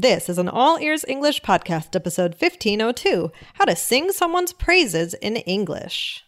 This is an All Ears English podcast, episode 1502 How to Sing Someone's Praises in English.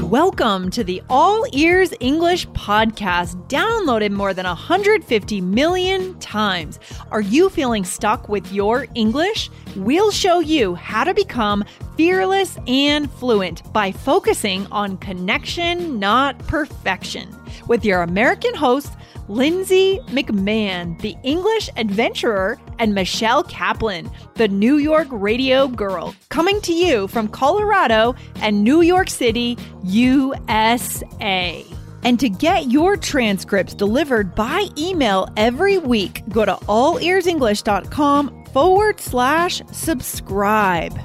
Welcome to the All Ears English podcast, downloaded more than 150 million times. Are you feeling stuck with your English? We'll show you how to become fearless and fluent by focusing on connection, not perfection. With your American host, Lindsay McMahon, the English adventurer, and Michelle Kaplan, the New York radio girl, coming to you from Colorado and New York City, USA. And to get your transcripts delivered by email every week, go to allearsenglish.com forward slash subscribe.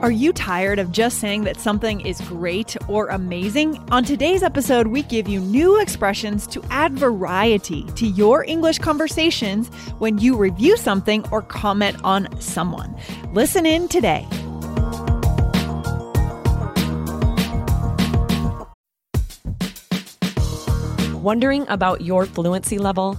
Are you tired of just saying that something is great or amazing? On today's episode, we give you new expressions to add variety to your English conversations when you review something or comment on someone. Listen in today. Wondering about your fluency level?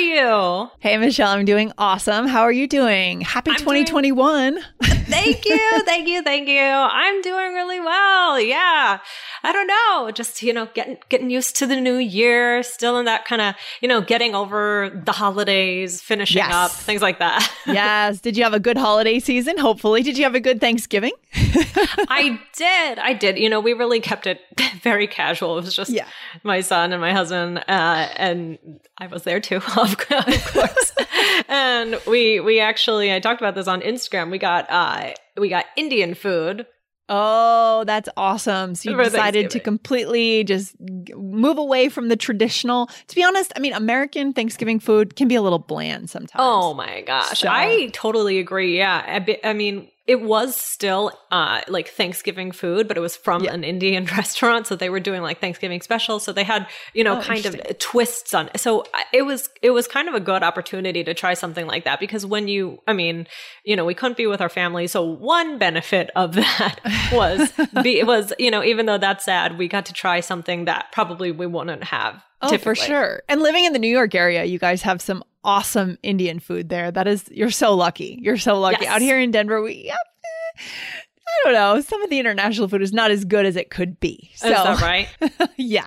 You? Hey, Michelle, I'm doing awesome. How are you doing? Happy I'm doing- 2021. Thank you, thank you, thank you. I'm doing really well. Yeah. I don't know, just, you know, getting getting used to the new year, still in that kind of, you know, getting over the holidays, finishing Yes. up, things like that. yes. Did you have a good holiday season? Hopefully. Did you have a good Thanksgiving? I did. I did. You know, we really kept it very casual. It was just Yeah. my son and my husband, uh, and I was there too, of of course. and we we actually I talked about this on Instagram. We got uh we got Indian food. Oh, that's awesome. So you decided to completely just move away from the traditional. To be honest, I mean, American Thanksgiving food can be a little bland sometimes. Oh my gosh. So- I totally agree. Yeah. I, be- I mean, it was still uh, like Thanksgiving food, but it was from Yeah. an Indian restaurant. So they were doing like Thanksgiving specials. So they had, you know, Oh, kind of twists on it. So it was, it was kind of a good opportunity to try something like that because when you, I mean, you know, we couldn't be with our family. So one benefit of that was, be, was, you know, even though that's sad, we got to try something that probably we wouldn't have. Oh, for sure. And living in the New York area, you guys have some awesome Indian food there. That is, you're so lucky. You're so lucky. Yes. Out here in Denver, we, eh, I don't know. Some of the international food is not as good as it could be. So, Is that right? yeah.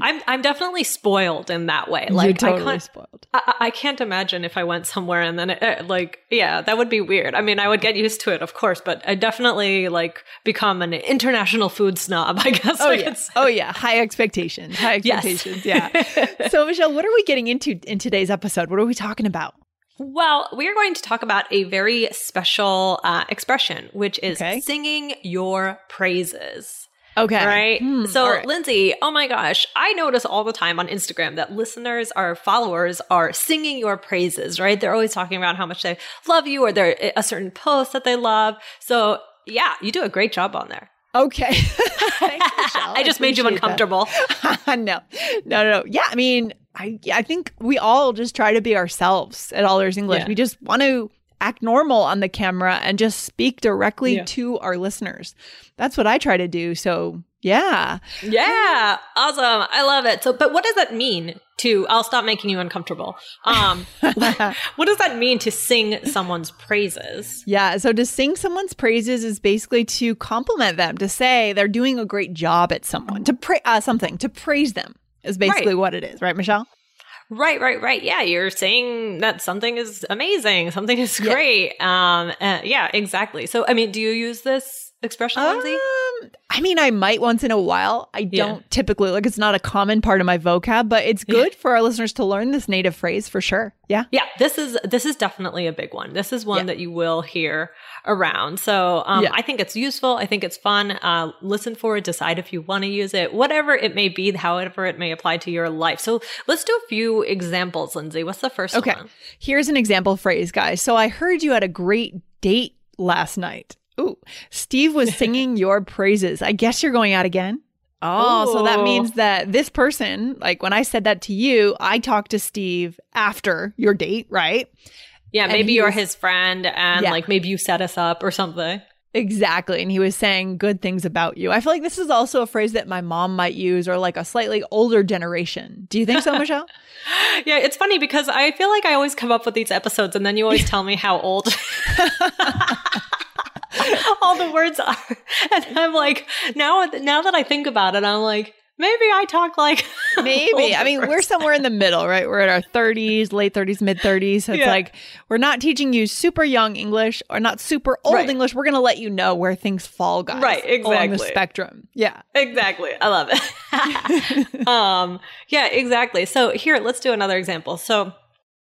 I'm I'm definitely spoiled in that way. You're Like I can't spoiled. I, I can't imagine if I went somewhere and then it, uh, like yeah that would be weird. I mean I would get used to it of course, but I definitely like become an international food snob. I guess. Oh I yeah. say. Oh yeah. High expectations. High Yes. expectations. Yeah. so Michelle, what are we getting into in today's episode? What are we talking about? Well, we are going to talk about a very special uh, expression, which is Okay. singing your praises. Okay. Right. Hmm, so, right. Lindsay, oh my gosh, I notice all the time on Instagram that listeners, our followers, are singing your praises, right? They're always talking about how much they love you or they're a certain post that they love. So, yeah, you do a great job on there. Okay. Thanks. I just made you uncomfortable. no, no, no, no. Yeah, I mean, I, I think we all just try to be ourselves at All Ears English. Yeah. We just want to act normal on the camera and just speak directly Yeah. to our listeners. That's what I try to do. So, yeah. Yeah, awesome. I love it. So, but what does that mean to, I'll stop making you uncomfortable. Um, what does that mean to sing someone's praises? Yeah. So to sing someone's praises is basically to compliment them, to say they're doing a great job at someone, to pra- uh, something, to praise them is basically Right. what it is, right, Michelle? Right, right, right. Yeah, you're saying that something is amazing, something is Yeah. great. Um, uh, yeah, exactly. So, I mean, do you use this expression, Lindsay? Um, Um, I mean, I might once in a while. I don't typically like it's not a common part of my vocab, but it's good for our listeners to learn this native phrase for sure. Yeah. Yeah, this is this is definitely a big one. This is one Yeah. that you will hear around. So um, Yeah. I think it's useful. I think it's fun. Uh, listen for it. Decide if you want to use it. Whatever it may be, however it may apply to your life. So let's do a few examples, Lindsay. What's the first Okay. one? Here's an example phrase, guys. So I heard you had a great date last night. Ooh, Steve was singing your praises. I guess you're going out again. Oh, so that means that this person, like when I said that to you, I talked to Steve after your date, right? Yeah, And maybe you're was- his friend, and Yeah. like maybe you set us up or something. Exactly. And he was saying good things about you. I feel like this is also a phrase that my mom might use or like a slightly older generation. Do you think so, Michelle? Yeah, it's funny because I feel like I always come up with these episodes, and then you always tell me how old. all the words are and i'm like now now that i think about it i'm like maybe i talk like Maybe. I mean, we're somewhere in the middle, right? We're in our 30s, late 30s, mid 30s. So it's Yeah. like we're not teaching you super young English or not super old Right. English. We're going to let you know where things fall, guys. Right, Along the exactly. spectrum. Yeah. exactly i love it um yeah exactly so here let's do another example so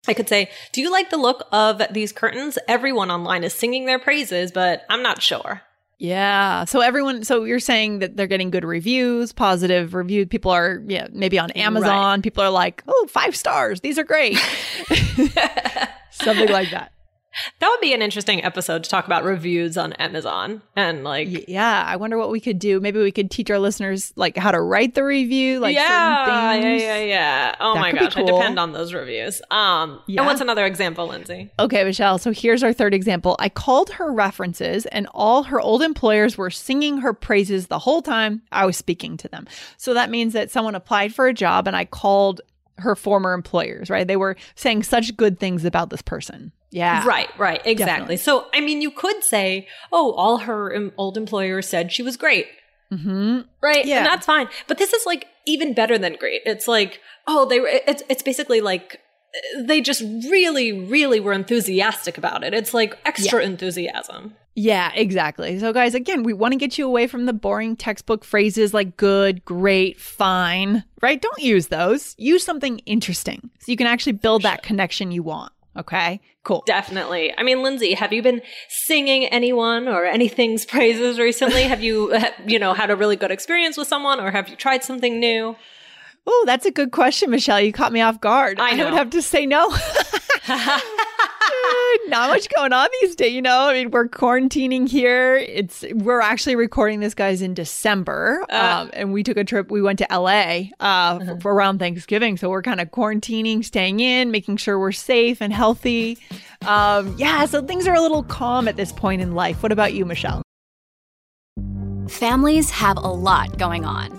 I could say, Do you like the look of these curtains? Everyone online is singing their praises, but I'm not sure. Yeah. So everyone, so you're saying that they're getting good reviews, positive reviews. People are, yeah, maybe on Amazon. People are like, oh, five stars. These are great. Something like that. That would be an interesting episode to talk about reviews on Amazon and like Yeah. I wonder what we could do. Maybe we could teach our listeners like how to write the review, like yeah, certain things. yeah, yeah, yeah. Oh That my gosh, I depend on those reviews. Um, Yeah. and what's another example, Lindsay? Okay, Michelle. So here's our third example. I called her references, and all her old employers were singing her praises the whole time I was speaking to them. So that means that someone applied for a job, and I called her former employers, right? They were saying such good things about this person. Yeah. Right, right, exactly. Definitely. So, I mean, you could say, "Oh, all her um, old employers said she was great." hmm Right, Yeah. and that's fine. But this is like even better than great. It's like, oh, they were. It's it's basically like they just really, really were enthusiastic about it. It's like extra enthusiasm. Yeah, exactly. So, guys, again, we want to get you away from the boring textbook phrases like good, great, fine, right? Don't use those. Use something interesting so you can actually build that connection you want. Okay, cool. Definitely. I mean, Lindsay, have you been singing anyone or anything's praises recently? have you, you know, had a really good experience with someone, or have you tried something new? Oh, that's a good question, Michelle. You caught me off guard. I would know. have to say no. Not much going on these days, you know. I mean, we're quarantining here. It's we're actually recording this guys in December, Uh. um, and we took a trip. We went to LA uh, f- for around Thanksgiving, so we're kind of quarantining, staying in, making sure we're safe and healthy. Um, yeah, so things are a little calm at this point in life. What about you, Michelle? Families have a lot going on.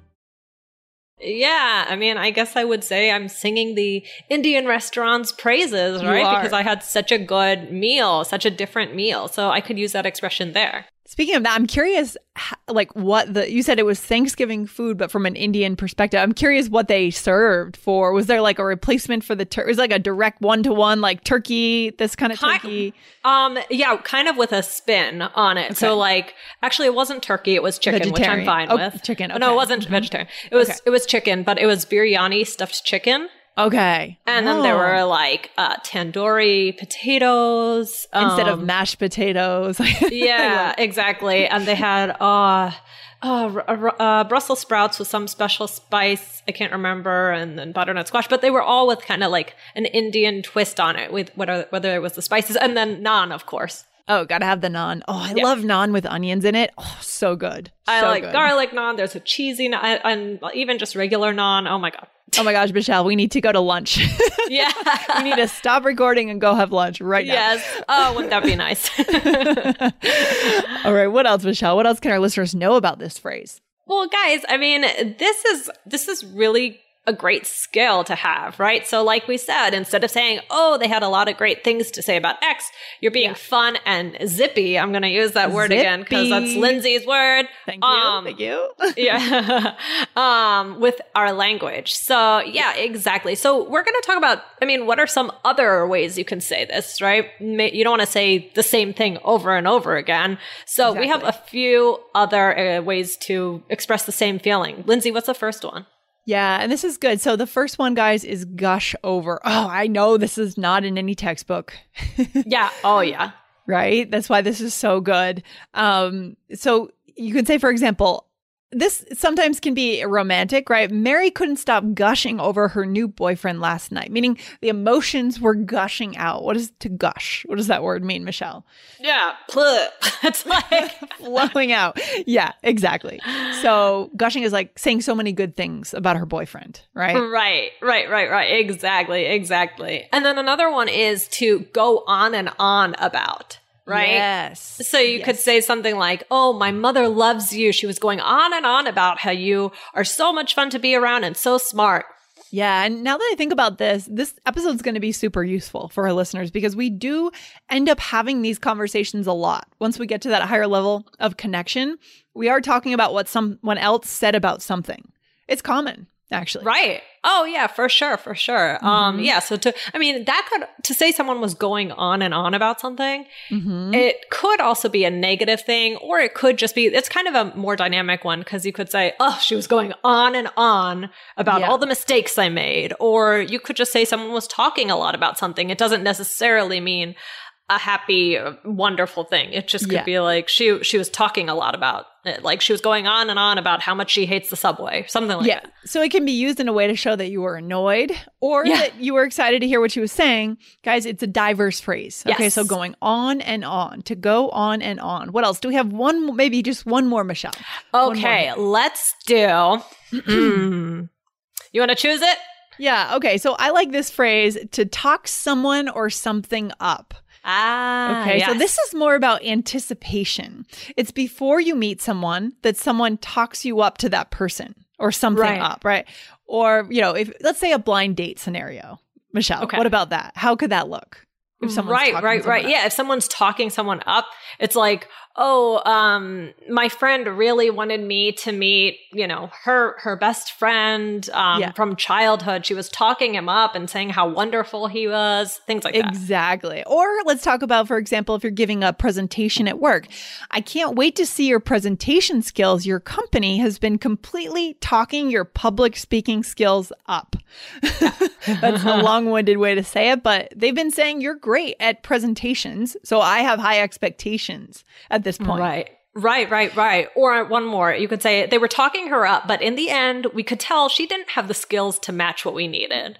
Yeah, I mean, I guess I would say I'm singing the Indian restaurant's praises, right? Because I had such a good meal, such a different meal. So I could use that expression there. Speaking of that, I'm curious, like what the you said it was Thanksgiving food, but from an Indian perspective, I'm curious what they served for. Was there like a replacement for the turkey? Was like a direct one to one, like turkey, this kind of turkey? Um, yeah, kind of with a spin on it. So like, actually, it wasn't turkey; it was chicken, which I'm fine Oh, with. chicken, Oh, No, it wasn't vegetarian. It was Okay. it was chicken, but it was biryani stuffed chicken, Okay, and then there Oh. were like uh, tandoori potatoes instead of um, mashed potatoes. yeah, exactly. And they had uh, uh, r- uh, Brussels sprouts with some special spice. I can't remember, and then butternut squash. But they were all with kind of like an Indian twist on it, with whether whether it was the spices, and then naan, of course. Oh, gotta have the naan. Oh, I Yeah. love naan with onions in it. Oh, so good. I like good. garlic naan. There's a cheesy naan, uh, and even just regular naan. Oh my god. Oh my gosh, Michelle, we need to go to lunch. Yeah. we need to stop recording and go have lunch right now. yes. Oh, wouldn't that be nice? All right, what else, Michelle? What else can our listeners know about this phrase? Well, guys, I mean, this is this is really a great skill to have, right? So, like we said, instead of saying, oh, they had a lot of great things to say about X, you're being fun and zippy. I'm going to use that word again because that's Lindsay's word. Thank you. Um, Thank you. yeah um with our language so yeah exactly so we're going to talk about i mean what are some other ways you can say this right you don't want to say the same thing over and over again so we have a few other uh, ways to express the same feeling lindsay what's the first one Yeah, and this is good. So the first one, guys, is gush over. Oh, I know this is not in any textbook, yeah oh yeah right? That's why this is so good. Um, so you could say, for example, this sometimes can be romantic, right? Mary couldn't stop gushing over her new boyfriend last night, meaning the emotions were gushing out. What is to gush? What does that word mean, Michelle? yeah Pluh. it's like Flowing out. Yeah, exactly. So gushing is like saying so many good things about her boyfriend, right? Right, right, right, right. Exactly, exactly. And then another one is to go on and on about, right? Yes. So you could say something like, Oh, my mother loves you. She was going on and on about how you are so much fun to be around and so smart. Yeah. And now that I think about this, this episode's going to be super useful for our listeners because we do end up having these conversations a lot. Once we get to that higher level of connection, we are talking about what someone else said about something. It's common, actually. Right. Oh yeah, for sure, for sure. Um, yeah. So to, I mean, that could, to say someone was going on and on about something, it could also be a negative thing, or it could just be, it's kind of a more dynamic one because you could say, oh, she was going on and on about Yeah. all the mistakes I made. Or you could just say someone was talking a lot about something. It doesn't necessarily mean a happy, wonderful thing. It just could Yeah. be like she she was talking a lot about it. Like she was going on and on about how much she hates the subway, something like Yeah. that. So it can be used in a way to show that you were annoyed or Yeah. that you were excited to hear what she was saying. Guys, it's a diverse phrase. Okay. Yes. So going on and on, to go on and on. What else? Do we have one, maybe just one more, Michelle? One more. Okay, let's do. You want to choose it? Yeah. Okay. So I like this phrase to talk someone or something up. Ah, Okay. So this is more about anticipation. It's before you meet someone that someone talks you up to that person or something Right. up, right? Or, you know, if let's say a blind date scenario. Michelle, Okay. what about that? How could that look? If someone's right, right, right. up? Yeah, if someone's talking someone up, it's like, oh, um, my friend really wanted me to meet, you know, her her best friend um, Yeah. from childhood. She was talking him up and saying how wonderful he was, things like that. Exactly. Or let's talk about, for example, if you're giving a presentation at work. I can't wait to see your presentation skills. Your company has been completely talking your public speaking skills up. That's a long winded way to say it, but they've been saying you're great at presentations. So I have high expectations at this point. Right. Right, right, right. Or one more, you could say they were talking her up, but in the end, we could tell she didn't have the skills to match what we needed.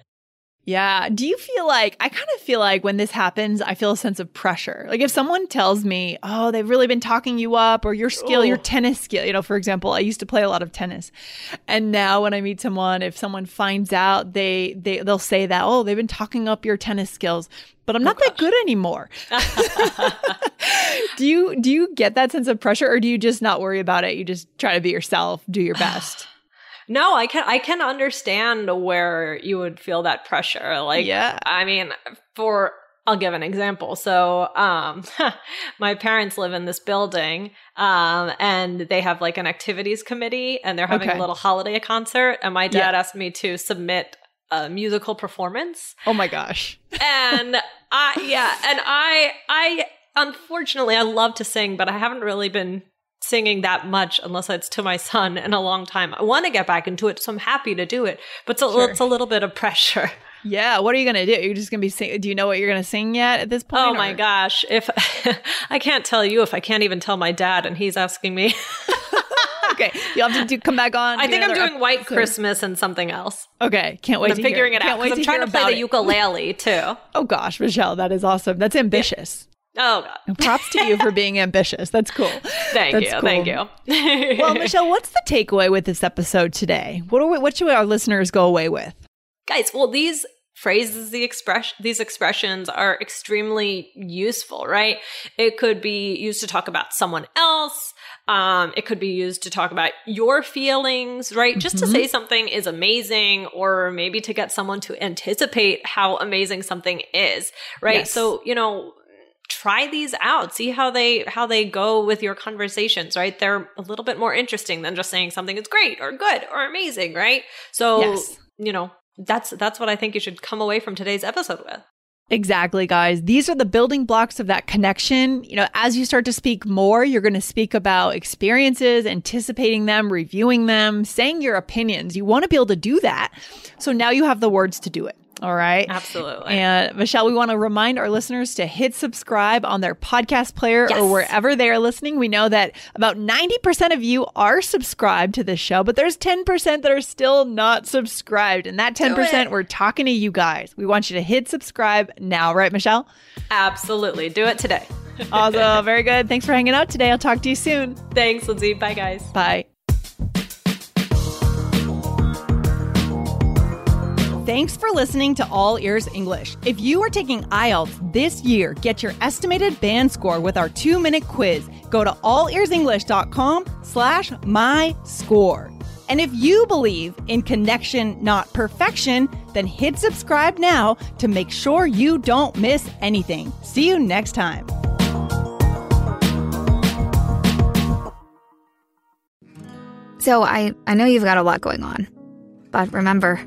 Yeah. Do you feel like, I kind of feel like when this happens, I feel a sense of pressure. Like if someone tells me, oh, they've really been talking you up or your skill, your Oh. tennis skill, you know, for example, I used to play a lot of tennis. And now when I meet someone, if someone finds out, they, they, they'll say that, oh, they've been talking up your tennis skills, but I'm oh not that good anymore. do you, do you get that sense of pressure or do you just not worry about it? You just try to be yourself, do your best. No, I can I can understand where you would feel that pressure. Like Yeah. I mean, for I'll give an example. So, um, my parents live in this building, um, and they have like an activities committee, and they're having Okay. a little holiday concert. And my dad Yeah. asked me to submit a musical performance, Oh my gosh. and I yeah, and I I unfortunately I love to sing, but I haven't really been singing that much unless it's to my son in a long time. I want to get back into it, so I'm happy to do it, but it's a, Sure. it's a little bit of pressure. Yeah, what are you gonna do? You're just gonna be sing- Do you know what you're gonna sing yet at this point? Oh my or- gosh, if I can't tell you if I can't even tell my dad and he's asking me. Okay, you'll have to do, come back on. I think I'm doing White episode. Christmas and something else. Okay, can't wait. I'm to figuring hear. it Can't out wait I'm trying to play the it. ukulele too. Oh gosh, Michelle, that is awesome. That's ambitious. Oh god. Props to you for being ambitious. That's cool. Thank That's you. cool. Thank you. Well, Michelle, what's the takeaway with this episode today? What are we, what should our listeners go away with? Guys, well, these phrases the express these expressions are extremely useful right it could be used to talk about someone else um, it could be used to talk about your feelings right mm-hmm. just to mm-hmm. say something is amazing or maybe to get someone to anticipate how amazing something is right yes. so you know try these out see how they how they go with your conversations right they're a little bit more interesting than just saying something is great or good or amazing right so yes. you know that's that's what I think you should come away from today's episode with. Exactly, guys. These are the building blocks of that connection. You know, as you start to speak more, you're going to speak about experiences, anticipating them, reviewing them, saying your opinions. You want to be able to do that. So now you have the words to do it. All right. Absolutely. And Michelle, we want to remind our listeners to hit subscribe on their podcast player yes. or wherever they are listening. We know that about 90% of you are subscribed to this show, but there's 10% that are still not subscribed. And that 10%, we're talking to you guys. We want you to hit subscribe now, right, Michelle? Absolutely. Do it today. awesome. Very good. Thanks for hanging out today. I'll talk to you soon. Thanks, Lindsay. Bye, guys. Bye. Thanks for listening to All Ears English. If you are taking IELTS this year, get your estimated band score with our two-minute quiz. Go to allearsenglish.com slash my score. And if you believe in connection, not perfection, then hit subscribe now to make sure you don't miss anything. See you next time. So I, I know you've got a lot going on. But remember,